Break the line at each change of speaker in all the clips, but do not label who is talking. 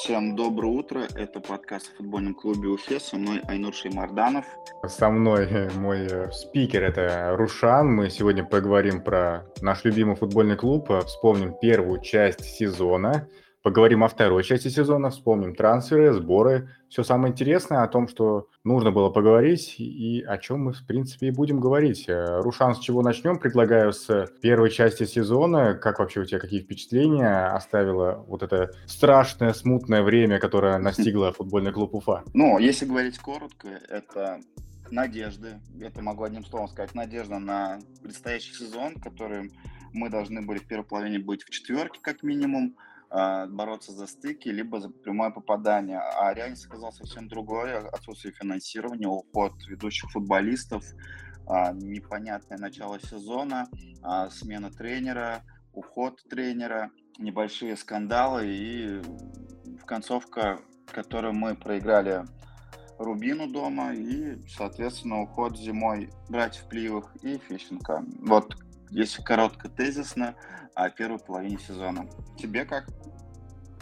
Всем доброе утро. Это подкаст о футбольном клубе Уфе. Со мной Айнур Шеймарданов.
Со мной э, мой э, спикер это Рушан. Мы сегодня поговорим про наш любимый футбольный клуб. Вспомним первую часть сезона. Поговорим о второй части сезона, вспомним трансферы, сборы, все самое интересное о том, что нужно было поговорить и о чем мы, в принципе, и будем говорить. Э, Рушан, с чего начнем? Предлагаю с первой части сезона. Как вообще у тебя, какие впечатления оставило вот это страшное, смутное время, которое настигло футбольный клуб Уфа?
Ну, если говорить коротко, это надежды. Это могу одним словом сказать. Надежда на предстоящий сезон, который мы должны были в первой половине быть в четверке, как минимум. А, бороться за стыки, либо за прямое попадание. А реальность оказалась совсем другой. Отсутствие финансирования, уход ведущих футболистов, а, непонятное начало сезона, а, смена тренера, уход тренера, небольшие скандалы и концовка, которую мы проиграли Рубину дома и, соответственно, уход зимой братьев Плиевых и Фищенко. Вот, если коротко, тезисно, о первой половине сезона. Тебе как?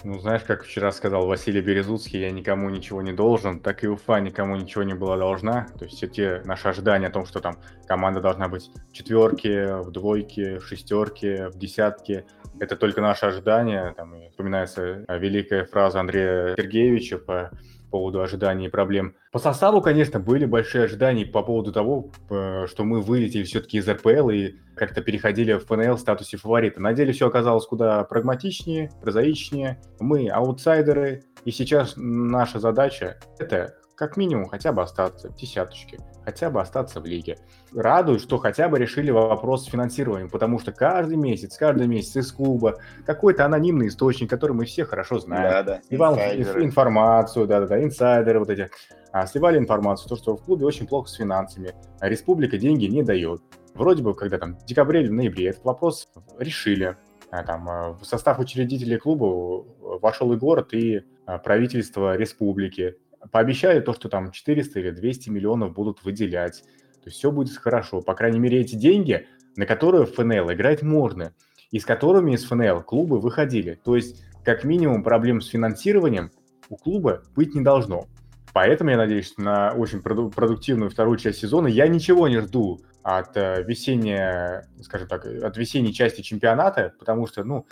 Ну, знаешь, как вчера сказал Василий Березуцкий, я никому ничего не должен, так и Уфа никому ничего не была должна. То есть все те наши ожидания о том, что там команда должна быть в четверке, в двойке, в шестерке, в десятке, это только наши ожидания. Там вспоминается великая фраза Андрея Сергеевича по поводу ожиданий и проблем. По составу, конечно, были большие ожидания по поводу того, э, что мы вылетели все-таки из РПЛ и как-то переходили в ФНЛ в статусе фаворита. На деле все оказалось куда прагматичнее, прозаичнее. Мы аутсайдеры, и сейчас наша задача – это как минимум хотя бы остаться в десяточке, хотя бы остаться в лиге. Радует, что хотя бы решили вопрос с финансированием, потому что каждый месяц, каждый месяц из клуба какой-то анонимный источник, который мы все хорошо знаем, да, да. сливал информацию, да-да-да, инсайдеры вот эти, а, сливали информацию, то, что в клубе очень плохо с финансами, а республика деньги не дает. Вроде бы, когда там в декабре или в ноябре этот вопрос решили, а, там, а, в состав учредителей клуба вошел и город, и правительство республики пообещали то, что там 400 или 200 миллионов будут выделять. То есть все будет хорошо. По крайней мере, эти деньги, на которые в ФНЛ играть можно, и с которыми из ФНЛ клубы выходили. То есть, как минимум, проблем с финансированием у клуба быть не должно. Поэтому я надеюсь на очень продуктивную вторую часть сезона. Я ничего не жду от э, весенней, скажем так, от весенней части чемпионата, потому что, ну,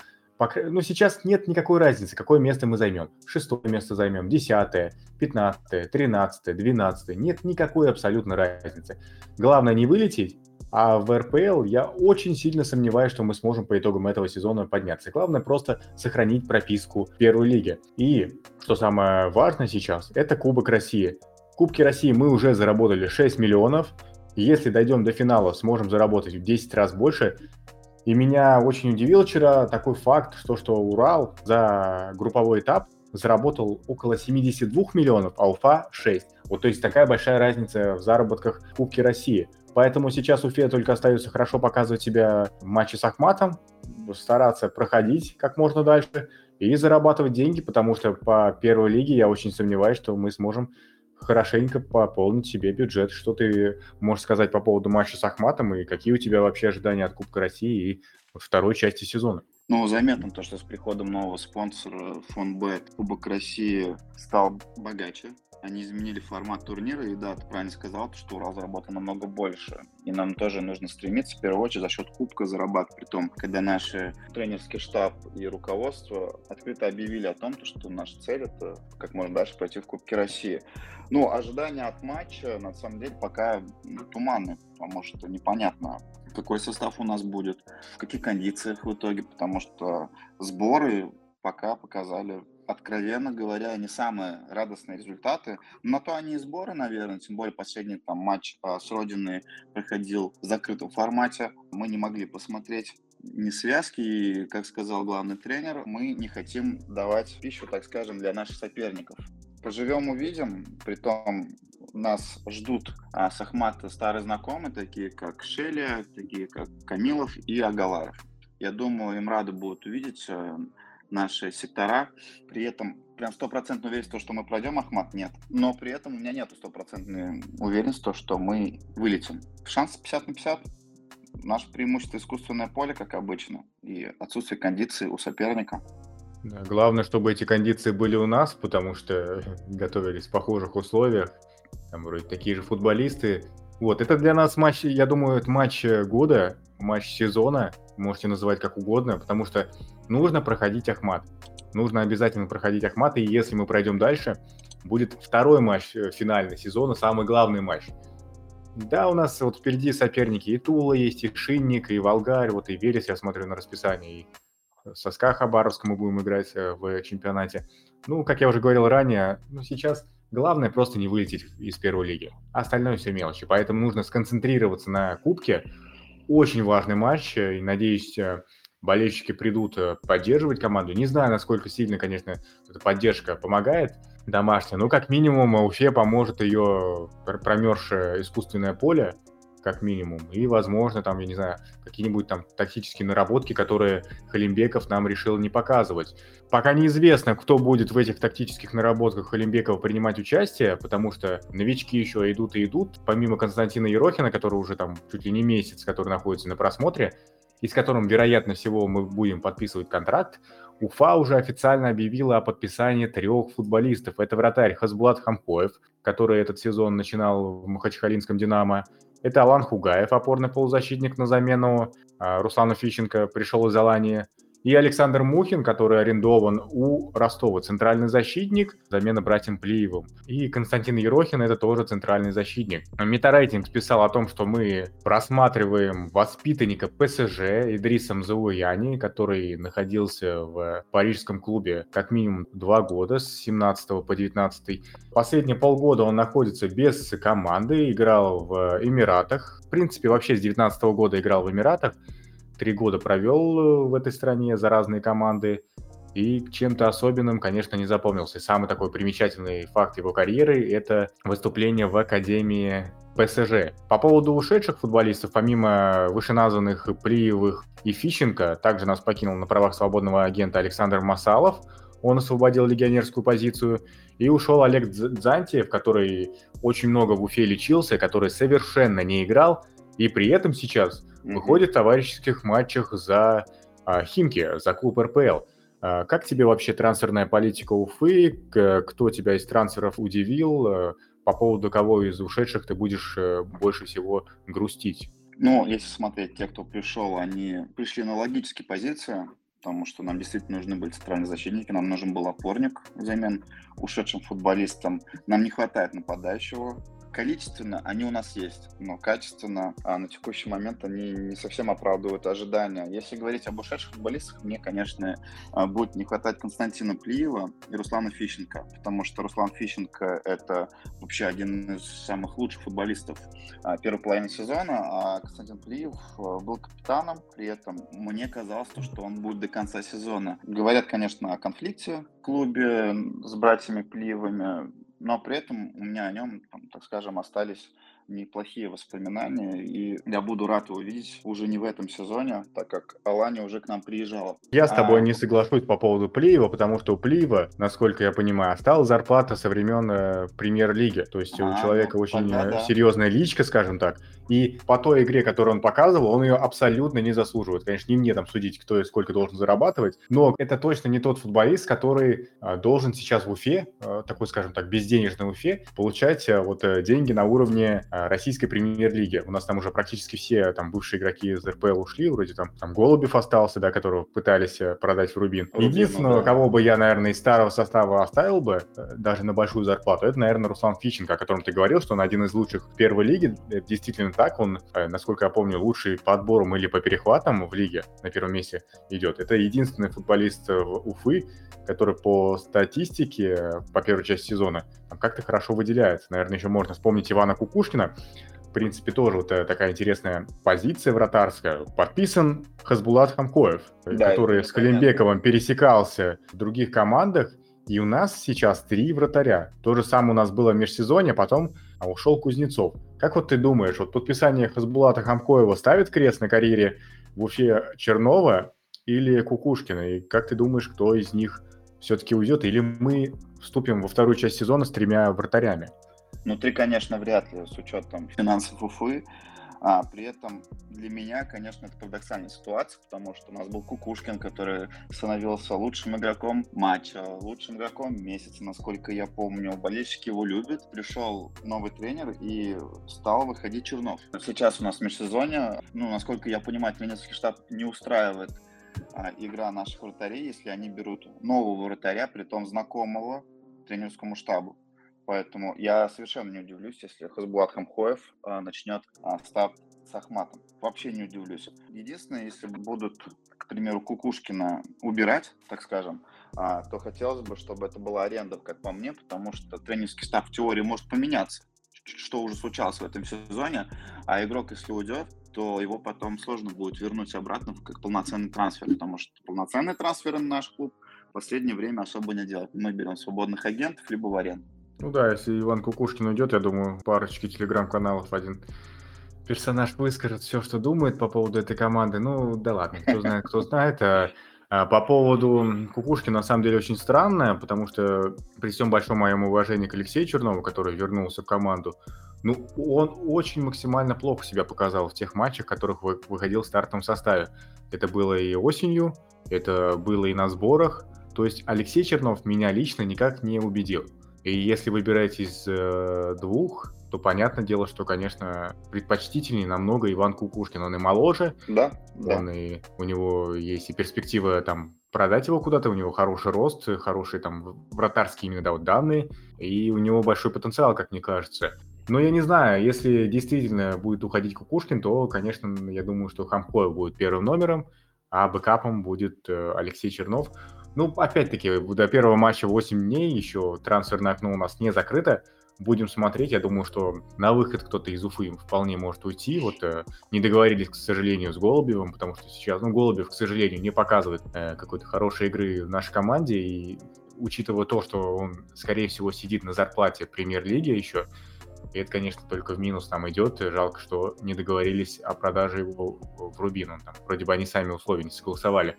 ну, сейчас нет никакой разницы, какое место мы займем. Шестое место займем, десятое, пятнадцатое, тринадцатое, двенадцатое. Нет никакой абсолютно разницы. Главное не вылететь, а в РПЛ я очень сильно сомневаюсь, что мы сможем по итогам этого сезона подняться. Главное просто сохранить прописку в первой лиге. И, что самое важное сейчас, это Кубок России. В Кубке России мы уже заработали 6 миллионов. Если дойдем до финала, сможем заработать в 10 раз больше. И меня очень удивил вчера такой факт, что, что Урал за групповой этап заработал около 72 миллионов, а Уфа 6. Вот то есть такая большая разница в заработках в Кубке России. Поэтому сейчас Уфе только остается хорошо показывать себя в матче с Ахматом, стараться проходить как можно дальше и зарабатывать деньги, потому что по первой лиге я очень сомневаюсь, что мы сможем хорошенько пополнить себе бюджет. Что ты можешь сказать по поводу матча с Ахматом и какие у тебя вообще ожидания от Кубка России и второй части сезона?
Ну, заметно то, что с приходом нового спонсора Фонбет Кубок России стал богаче. Они изменили формат турнира, и да, ты правильно сказал, что Урал заработал намного больше. И нам тоже нужно стремиться, в первую очередь, за счет кубка зарабатывать. При том, когда наш тренерский штаб и руководство открыто объявили о том, что наша цель — это как можно дальше пройти в Кубке России. Ну, ожидания от матча, на самом деле, пока туманны, потому что непонятно, какой состав у нас будет, в каких кондициях в итоге, потому что сборы пока показали, откровенно говоря, не самые радостные результаты. На то они и сборы, наверное, тем более последний там матч а, с Родиной проходил в закрытом формате. Мы не могли посмотреть не связки, и, как сказал главный тренер, мы не хотим давать пищу, так скажем, для наших соперников. Поживем, увидим. Притом нас ждут а, с старые знакомые, такие как Шелия, такие как Камилов и Агалаев. Я думаю, им рады будут увидеть э, наши сектора. При этом прям стопроцентной уверенности, что мы пройдем Ахмат, нет. Но при этом у меня нет стопроцентной уверенности, что мы вылетим. Шанс 50 на 50. Наше преимущество искусственное поле, как обычно, и отсутствие кондиции у соперника.
Да, главное, чтобы эти кондиции были у нас, потому что готовились в похожих условиях. Там вроде такие же футболисты. Вот, это для нас матч, я думаю, это матч года, матч сезона, можете называть как угодно, потому что нужно проходить Ахмат. Нужно обязательно проходить Ахмат, и если мы пройдем дальше, будет второй матч э, финальный сезона, самый главный матч. Да, у нас вот впереди соперники и Тула есть, и Шинник, и Волгарь, вот и Верес, я смотрю на расписание, и Соска Хабаровска мы будем играть э, в чемпионате. Ну, как я уже говорил ранее, ну, сейчас главное просто не вылететь из первой лиги. Остальное все мелочи, поэтому нужно сконцентрироваться на кубке. Очень важный матч, э, и надеюсь, болельщики придут поддерживать команду. Не знаю, насколько сильно, конечно, эта поддержка помогает, домашняя. Ну, как минимум, Уфе поможет ее промерзшее искусственное поле, как минимум. И, возможно, там, я не знаю, какие-нибудь там тактические наработки, которые Халимбеков нам решил не показывать. Пока неизвестно, кто будет в этих тактических наработках Халимбекова принимать участие, потому что новички еще идут и идут. Помимо Константина Ерохина, который уже там чуть ли не месяц, который находится на просмотре, и с которым, вероятно всего, мы будем подписывать контракт, Уфа уже официально объявила о подписании трех футболистов. Это вратарь Хасбулат Хамкоев, который этот сезон начинал в Махачкалинском «Динамо». Это Алан Хугаев, опорный полузащитник на замену а, Руслану Фищенко, пришел из Алании. И Александр Мухин, который арендован у Ростова, центральный защитник, замена братьям Плиевым. И Константин Ерохин, это тоже центральный защитник. Метарейтинг писал о том, что мы просматриваем воспитанника ПСЖ Идриса Мзауяни, который находился в парижском клубе как минимум два года, с 17 по 19. Последние полгода он находится без команды, играл в Эмиратах. В принципе, вообще с 19 года играл в Эмиратах три года провел э, в этой стране за разные команды, и чем-то особенным, конечно, не запомнился. Самый такой примечательный факт его карьеры – это выступление в Академии ПСЖ. По поводу ушедших футболистов, помимо вышеназванных Плиевых и Фищенко, также нас покинул на правах свободного агента Александр Масалов. Он освободил легионерскую позицию. И ушел Олег Дзантиев, который очень много в Уфе лечился, который совершенно не играл. И при этом сейчас. Выходит в товарищеских матчах за а, Химки, за клуб РПЛ. А, как тебе вообще трансферная политика Уфы? Кто тебя из трансферов удивил? А, по поводу кого из ушедших ты будешь э, больше всего грустить?
Ну, если смотреть, те, кто пришел, они пришли на логические позиции, потому что нам действительно нужны были центральные защитники, нам нужен был опорник взамен ушедшим футболистам. Нам не хватает нападающего, количественно они у нас есть, но качественно а на текущий момент они не совсем оправдывают ожидания. Если говорить об ушедших футболистах, мне, конечно, а, будет не хватать Константина Плиева и Руслана Фищенко, потому что Руслан Фищенко — это вообще один из самых лучших футболистов а, первой половины сезона, а Константин Плиев а, был капитаном, при этом мне казалось, что он будет до конца сезона. Говорят, конечно, о конфликте в клубе с братьями Плиевыми, но при этом у меня о нем, там, так скажем, остались неплохие воспоминания, и я буду рад его видеть уже не в этом сезоне, так как Алания уже к нам приезжала.
Я с тобой а... не соглашусь по поводу Плиева, потому что у Плиева, насколько я понимаю, осталась зарплата со времен э, премьер-лиги, то есть а, у человека ну, очень тогда, э, да. серьезная личка, скажем так, и по той игре, которую он показывал, он ее абсолютно не заслуживает. Конечно, не мне там судить, кто и сколько должен зарабатывать, но это точно не тот футболист, который а, должен сейчас в Уфе, такой, скажем так, безденежной Уфе, получать вот деньги на уровне российской премьер-лиги. У нас там уже практически все там бывшие игроки из РПЛ ушли, вроде там, там Голубев остался, да, которого пытались э, продать в Рубин. Рубин Единственного, ну, да. кого бы я, наверное, из старого состава оставил бы, э, даже на большую зарплату, это, наверное, Руслан Фиченко, о котором ты говорил, что он один из лучших в первой лиге. Это действительно так, он, э, насколько я помню, лучший по отборам или по перехватам в лиге на первом месте идет. Это единственный футболист Уфы, который по статистике по первой части сезона как-то хорошо выделяется. Наверное, еще можно вспомнить Ивана Кукушкина, в принципе, тоже вот э, такая интересная позиция вратарская. Подписан Хасбулат Хамкоев, да, который с Калимбековым пересекался в других командах, и у нас сейчас три вратаря. То же самое у нас было в межсезонье, потом а ушел Кузнецов. Как вот ты думаешь, вот подписание Хасбулата Хамкоева ставит крест на карьере в Уфе Чернова или Кукушкина? И как ты думаешь, кто из них все-таки уйдет? Или мы вступим во вторую часть сезона с тремя вратарями?
Внутри, конечно, вряд ли, с учетом финансов Уфы. А при этом для меня, конечно, это парадоксальная ситуация, потому что у нас был Кукушкин, который становился лучшим игроком матча, лучшим игроком месяца, насколько я помню. Болельщики его любят. Пришел новый тренер и стал выходить Чернов. Сейчас у нас в межсезонье, ну, насколько я понимаю, тренерский штаб не устраивает игра наших вратарей, если они берут нового вратаря, при том знакомого тренерскому штабу. Поэтому я совершенно не удивлюсь, если Хасбулат Хамхоев а, начнет а, старт с Ахматом. Вообще не удивлюсь. Единственное, если будут, к примеру, Кукушкина убирать, так скажем, а, то хотелось бы, чтобы это была аренда, как по мне, потому что тренерский став в теории может поменяться, что уже случалось в этом сезоне, а игрок, если уйдет, то его потом сложно будет вернуть обратно как полноценный трансфер, потому что полноценные трансферы на наш клуб в последнее время особо не делают. Мы берем свободных агентов либо в аренду.
Ну да, если Иван Кукушкин уйдет, я думаю, парочки телеграм-каналов один персонаж выскажет все, что думает по поводу этой команды. Ну, да ладно, кто знает, кто знает. А, а по поводу Кукушкина, на самом деле, очень странно, потому что при всем большом моем уважении к Алексею Чернову, который вернулся в команду, ну, он очень максимально плохо себя показал в тех матчах, в которых выходил в стартовом составе. Это было и осенью, это было и на сборах. То есть Алексей Чернов меня лично никак не убедил. И если выбирать из э, двух, то понятное дело, что, конечно, предпочтительнее намного Иван Кукушкин. Он и моложе,
да,
он
да.
и у него есть и перспектива там продать его куда-то, у него хороший рост, хорошие там вратарские именно да, вот данные, и у него большой потенциал, как мне кажется. Но я не знаю, если действительно будет уходить Кукушкин, то, конечно, я думаю, что Хамкоев будет первым номером, а бэкапом будет э, Алексей Чернов. Ну, опять-таки, до первого матча 8 дней, еще трансферное окно у нас не закрыто. Будем смотреть. Я думаю, что на выход кто-то из Уфы вполне может уйти. Вот э, не договорились, к сожалению, с Голубевым, потому что сейчас, ну, Голубев, к сожалению, не показывает э, какой-то хорошей игры в нашей команде. И учитывая то, что он, скорее всего, сидит на зарплате премьер-лиги еще, и это, конечно, только в минус там идет. Жалко, что не договорились о продаже его в Рубин. Он там, вроде бы они сами условия не согласовали.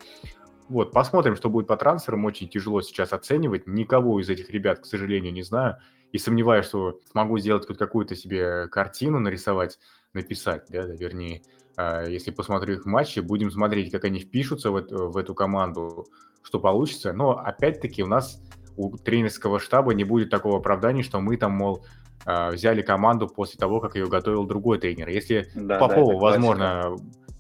Вот, посмотрим, что будет по трансферам. Очень тяжело сейчас оценивать. Никого из этих ребят, к сожалению, не знаю. И сомневаюсь, что смогу сделать хоть какую-то себе картину нарисовать, написать, да, да вернее. А, если посмотрю их матчи, будем смотреть, как они впишутся в эту, в эту команду, что получится. Но опять-таки у нас у тренерского штаба не будет такого оправдания, что мы там, мол, а, взяли команду после того, как ее готовил другой тренер. Если да, Попова, да, возможно,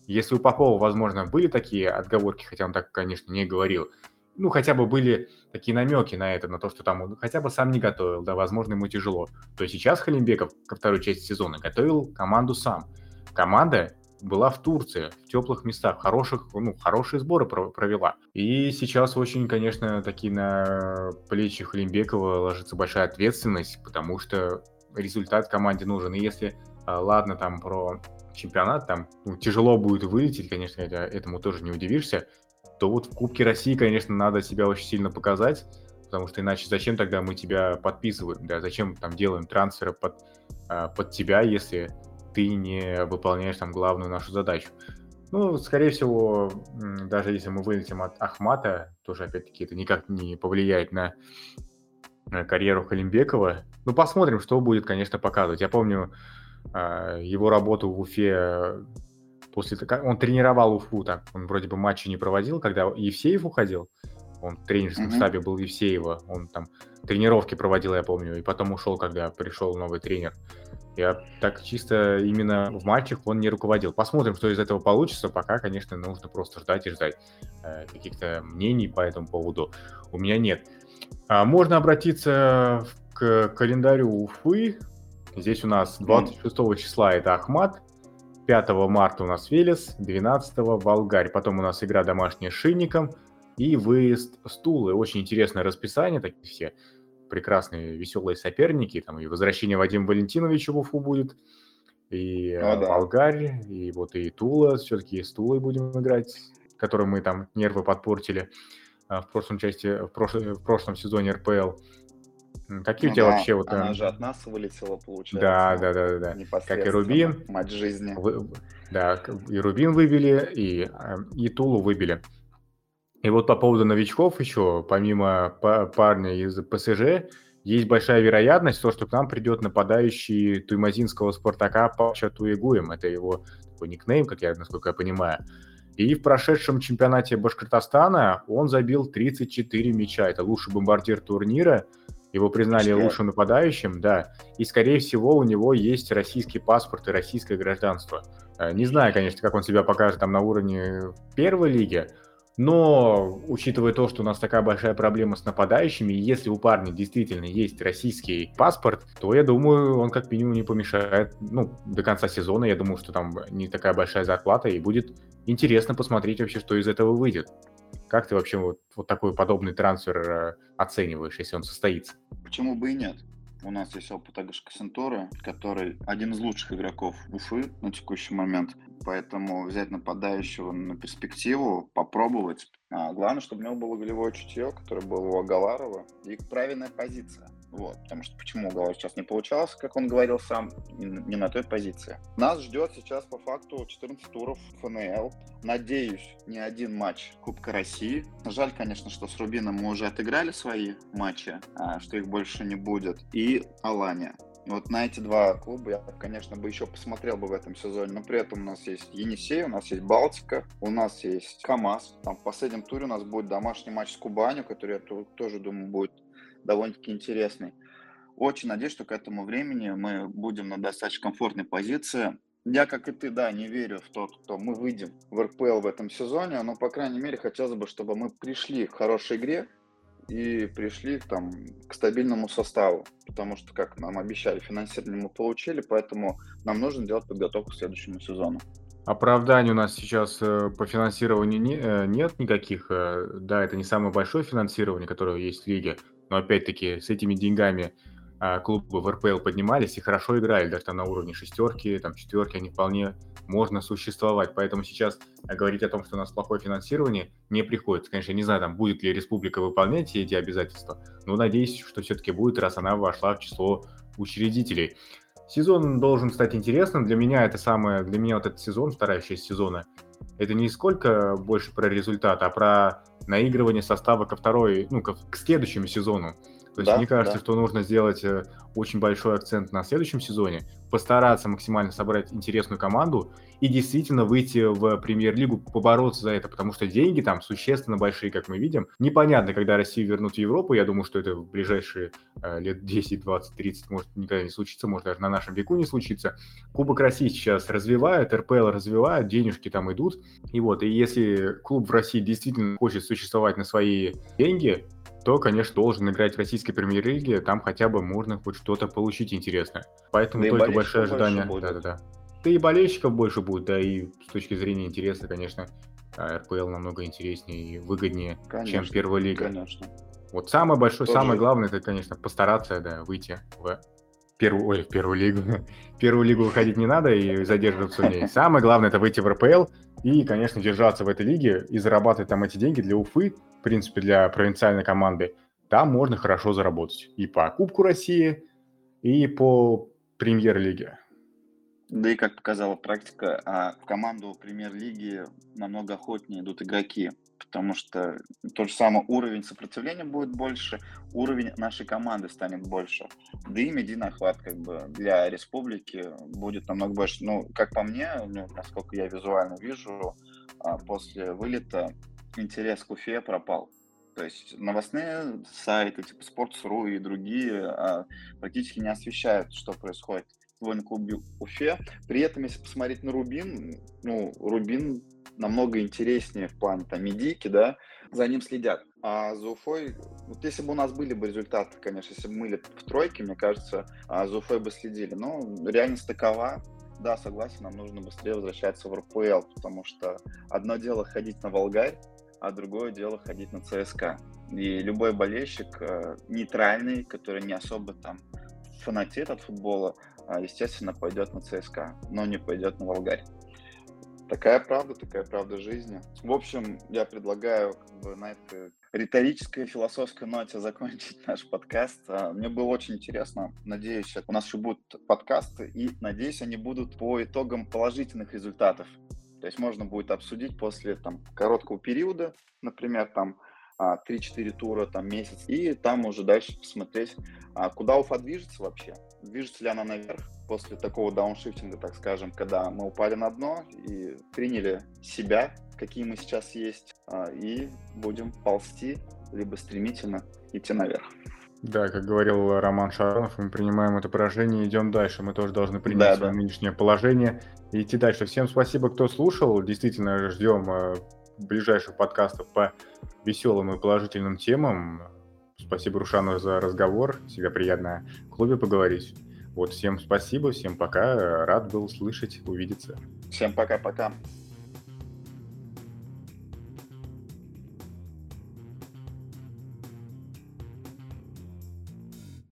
если у Попова, возможно, были такие отговорки, хотя он так, конечно, не говорил, ну, хотя бы были такие намеки на это, на то, что там он хотя бы сам не готовил, да, возможно, ему тяжело, то сейчас Халимбеков ко второй части сезона готовил команду сам. Команда была в Турции, в теплых местах, хороших, ну, хорошие сборы провела. И сейчас очень, конечно, такие на плечи Халимбекова ложится большая ответственность, потому что результат команде нужен. И если, а, ладно, там про чемпионат, там ну, тяжело будет вылететь, конечно, это, этому тоже не удивишься, то вот в Кубке России, конечно, надо себя очень сильно показать, потому что иначе зачем тогда мы тебя подписываем, да, зачем там делаем трансферы под, а, под тебя, если ты не выполняешь там главную нашу задачу. Ну, скорее всего, даже если мы вылетим от Ахмата, тоже, опять-таки, это никак не повлияет на карьеру Халимбекова. Ну, посмотрим, что будет, конечно, показывать. Я помню, а, его работу в Уфе после того, он тренировал Уфу, так, он вроде бы матчи не проводил, когда Евсеев уходил, он в тренерском mm-hmm. штабе был Евсеева, он там тренировки проводил, я помню, и потом ушел, когда пришел новый тренер. Я так чисто именно в матчах он не руководил. Посмотрим, что из этого получится. Пока, конечно, нужно просто ждать и ждать. Э, каких-то мнений по этому поводу у меня нет. А можно обратиться к календарю Уфы. Здесь у нас 26 числа это Ахмат, 5 марта у нас Велес, 12 Волгарь. Потом у нас игра домашняя с Шинником и выезд Стулы. Очень интересное расписание, такие все прекрасные, веселые соперники. Там и возвращение Вадима Валентиновича в Уфу будет, и а, да. Волгарь, и вот и Тула. Все-таки с Тулой будем играть, которым мы там нервы подпортили а, в прошлом части, в, прошлом, в прошлом сезоне РПЛ. Какие ну, у тебя да, вообще вот...
Она же от нас вылетела, получается.
Да, да, да, да. Как и Рубин.
Матч жизни.
Вы, да, и Рубин выбили, и, и Тулу выбили. И вот по поводу новичков еще, помимо парня из ПСЖ, есть большая вероятность, то, что к нам придет нападающий туймазинского Спартака Пача Туегуем. Это его такой никнейм, как я, насколько я понимаю. И в прошедшем чемпионате Башкортостана он забил 34 мяча. Это лучший бомбардир турнира. Его признали Что? лучшим нападающим, да. И, скорее всего, у него есть российский паспорт и российское гражданство. Э, не знаю, конечно, как он себя покажет там на уровне первой лиги, но, учитывая то, что у нас такая большая проблема с нападающими, если у парня действительно есть российский паспорт, то я думаю, он как минимум не помешает, ну, до конца сезона, я думаю, что там не такая большая зарплата, и будет интересно посмотреть вообще, что из этого выйдет. Как ты вообще вот, вот такой подобный трансфер э, оцениваешь, если он состоится?
Почему бы и нет? У нас есть опыт Агашка Сентора, который один из лучших игроков Уфы на текущий момент. Поэтому взять нападающего на перспективу, попробовать. А главное, чтобы у него было голевое чутье, которое было у Агаларова, и правильная позиция. Вот, потому что почему у Галара сейчас не получалось, как он говорил сам, не на той позиции. Нас ждет сейчас по факту 14 туров ФНЛ. Надеюсь, не один матч Кубка России. Жаль, конечно, что с Рубином мы уже отыграли свои матчи, а, что их больше не будет. И Алания. Вот на эти два клуба я, конечно, бы еще посмотрел бы в этом сезоне, но при этом у нас есть Енисей, у нас есть Балтика, у нас есть КАМАЗ. Там в последнем туре у нас будет домашний матч с Кубанью, который я тоже думаю будет довольно-таки интересный. Очень надеюсь, что к этому времени мы будем на достаточно комфортной позиции. Я, как и ты, да, не верю в то, что мы выйдем в РПЛ в этом сезоне, но, по крайней мере, хотелось бы, чтобы мы пришли к хорошей игре, и пришли там, к стабильному составу, потому что, как нам обещали, финансирование мы получили, поэтому нам нужно делать подготовку к следующему сезону.
Оправданий у нас сейчас э, по финансированию не, э, нет никаких. Э, да, это не самое большое финансирование, которое есть в лиге, но опять-таки с этими деньгами а, клубы в РПЛ поднимались и хорошо играли, даже там на уровне шестерки, там четверки, они вполне можно существовать. Поэтому сейчас говорить о том, что у нас плохое финансирование, не приходится. Конечно, не знаю, там будет ли республика выполнять эти обязательства, но надеюсь, что все-таки будет, раз она вошла в число учредителей. Сезон должен стать интересным. Для меня это самое, для меня вот этот сезон, вторая часть сезона, это не сколько больше про результат, а про наигрывание состава ко второй, ну, к, следующему сезону. То есть да, мне кажется, да. что нужно сделать э, очень большой акцент на следующем сезоне, постараться максимально собрать интересную команду и действительно выйти в премьер-лигу, побороться за это, потому что деньги там существенно большие, как мы видим. Непонятно, когда Россию вернут в Европу, я думаю, что это в ближайшие э, лет 10, 20, 30 может никогда не случится, может даже на нашем веку не случится. Кубок России сейчас развивают, РПЛ развивают, денежки там идут. И вот, и если клуб в России действительно хочет существовать на свои деньги, то, конечно, должен играть в российской премьер-лиге, там хотя бы можно хоть что-то получить интересное. Поэтому да только большое ожидание. Да-да-да. Да и болельщиков больше будет, да и с точки зрения интереса, конечно, а, РПЛ намного интереснее и выгоднее, конечно, чем первая лига. Конечно. Вот самое большое, Тоже... самое главное, это, конечно, постараться, да, выйти в первую, ой, в первую лигу. первую лигу выходить не надо и задерживаться в ней. Самое главное, это выйти в РПЛ и, конечно, держаться в этой лиге и зарабатывать там эти деньги для Уфы, в принципе, для провинциальной команды. Там можно хорошо заработать. И по Кубку России, и по премьер-лиге.
Да и, как показала практика, а в команду премьер-лиги намного охотнее идут игроки, потому что тот же самый уровень сопротивления будет больше, уровень нашей команды станет больше. Да и медийный охват как бы для республики будет намного больше. Ну, как по мне, ну, насколько я визуально вижу, а, после вылета интерес к Уфе пропал. То есть новостные сайты типа Sports.ru и другие а, практически не освещают, что происходит футбольном клубе Уфе. При этом, если посмотреть на Рубин, ну, Рубин намного интереснее в плане там медийки, да, за ним следят. А за Уфой, вот если бы у нас были бы результаты, конечно, если бы мы были в тройке, мне кажется, а за Уфой бы следили. Но реальность такова, да, согласен, нам нужно быстрее возвращаться в РПЛ, потому что одно дело ходить на Волгарь, а другое дело ходить на ЦСКА. И любой болельщик э, нейтральный, который не особо там фанатеет от футбола, а, естественно, пойдет на ЦСКА, но не пойдет на Волгарь. Такая правда, такая правда жизни. В общем, я предлагаю как бы, на этой риторической философской ноте закончить наш подкаст. А, мне было очень интересно. Надеюсь, у нас еще будут подкасты, и надеюсь, они будут по итогам положительных результатов. То есть можно будет обсудить после там, короткого периода, например, там 3-4 тура, там месяц, и там уже дальше посмотреть, а куда Уфа движется вообще, движется ли она наверх после такого дауншифтинга, так скажем, когда мы упали на дно и приняли себя, какие мы сейчас есть, а, и будем ползти, либо стремительно идти наверх.
Да, как говорил Роман Шаронов, мы принимаем это поражение и идем дальше. Мы тоже должны принять да, свое да. нынешнее положение и идти дальше. Всем спасибо, кто слушал. Действительно, ждем э, ближайших подкастов по веселым и положительным темам. Спасибо Рушану за разговор. Всегда приятно в клубе поговорить. Вот, всем спасибо, всем пока. Рад был слышать, увидеться.
Всем пока-пока.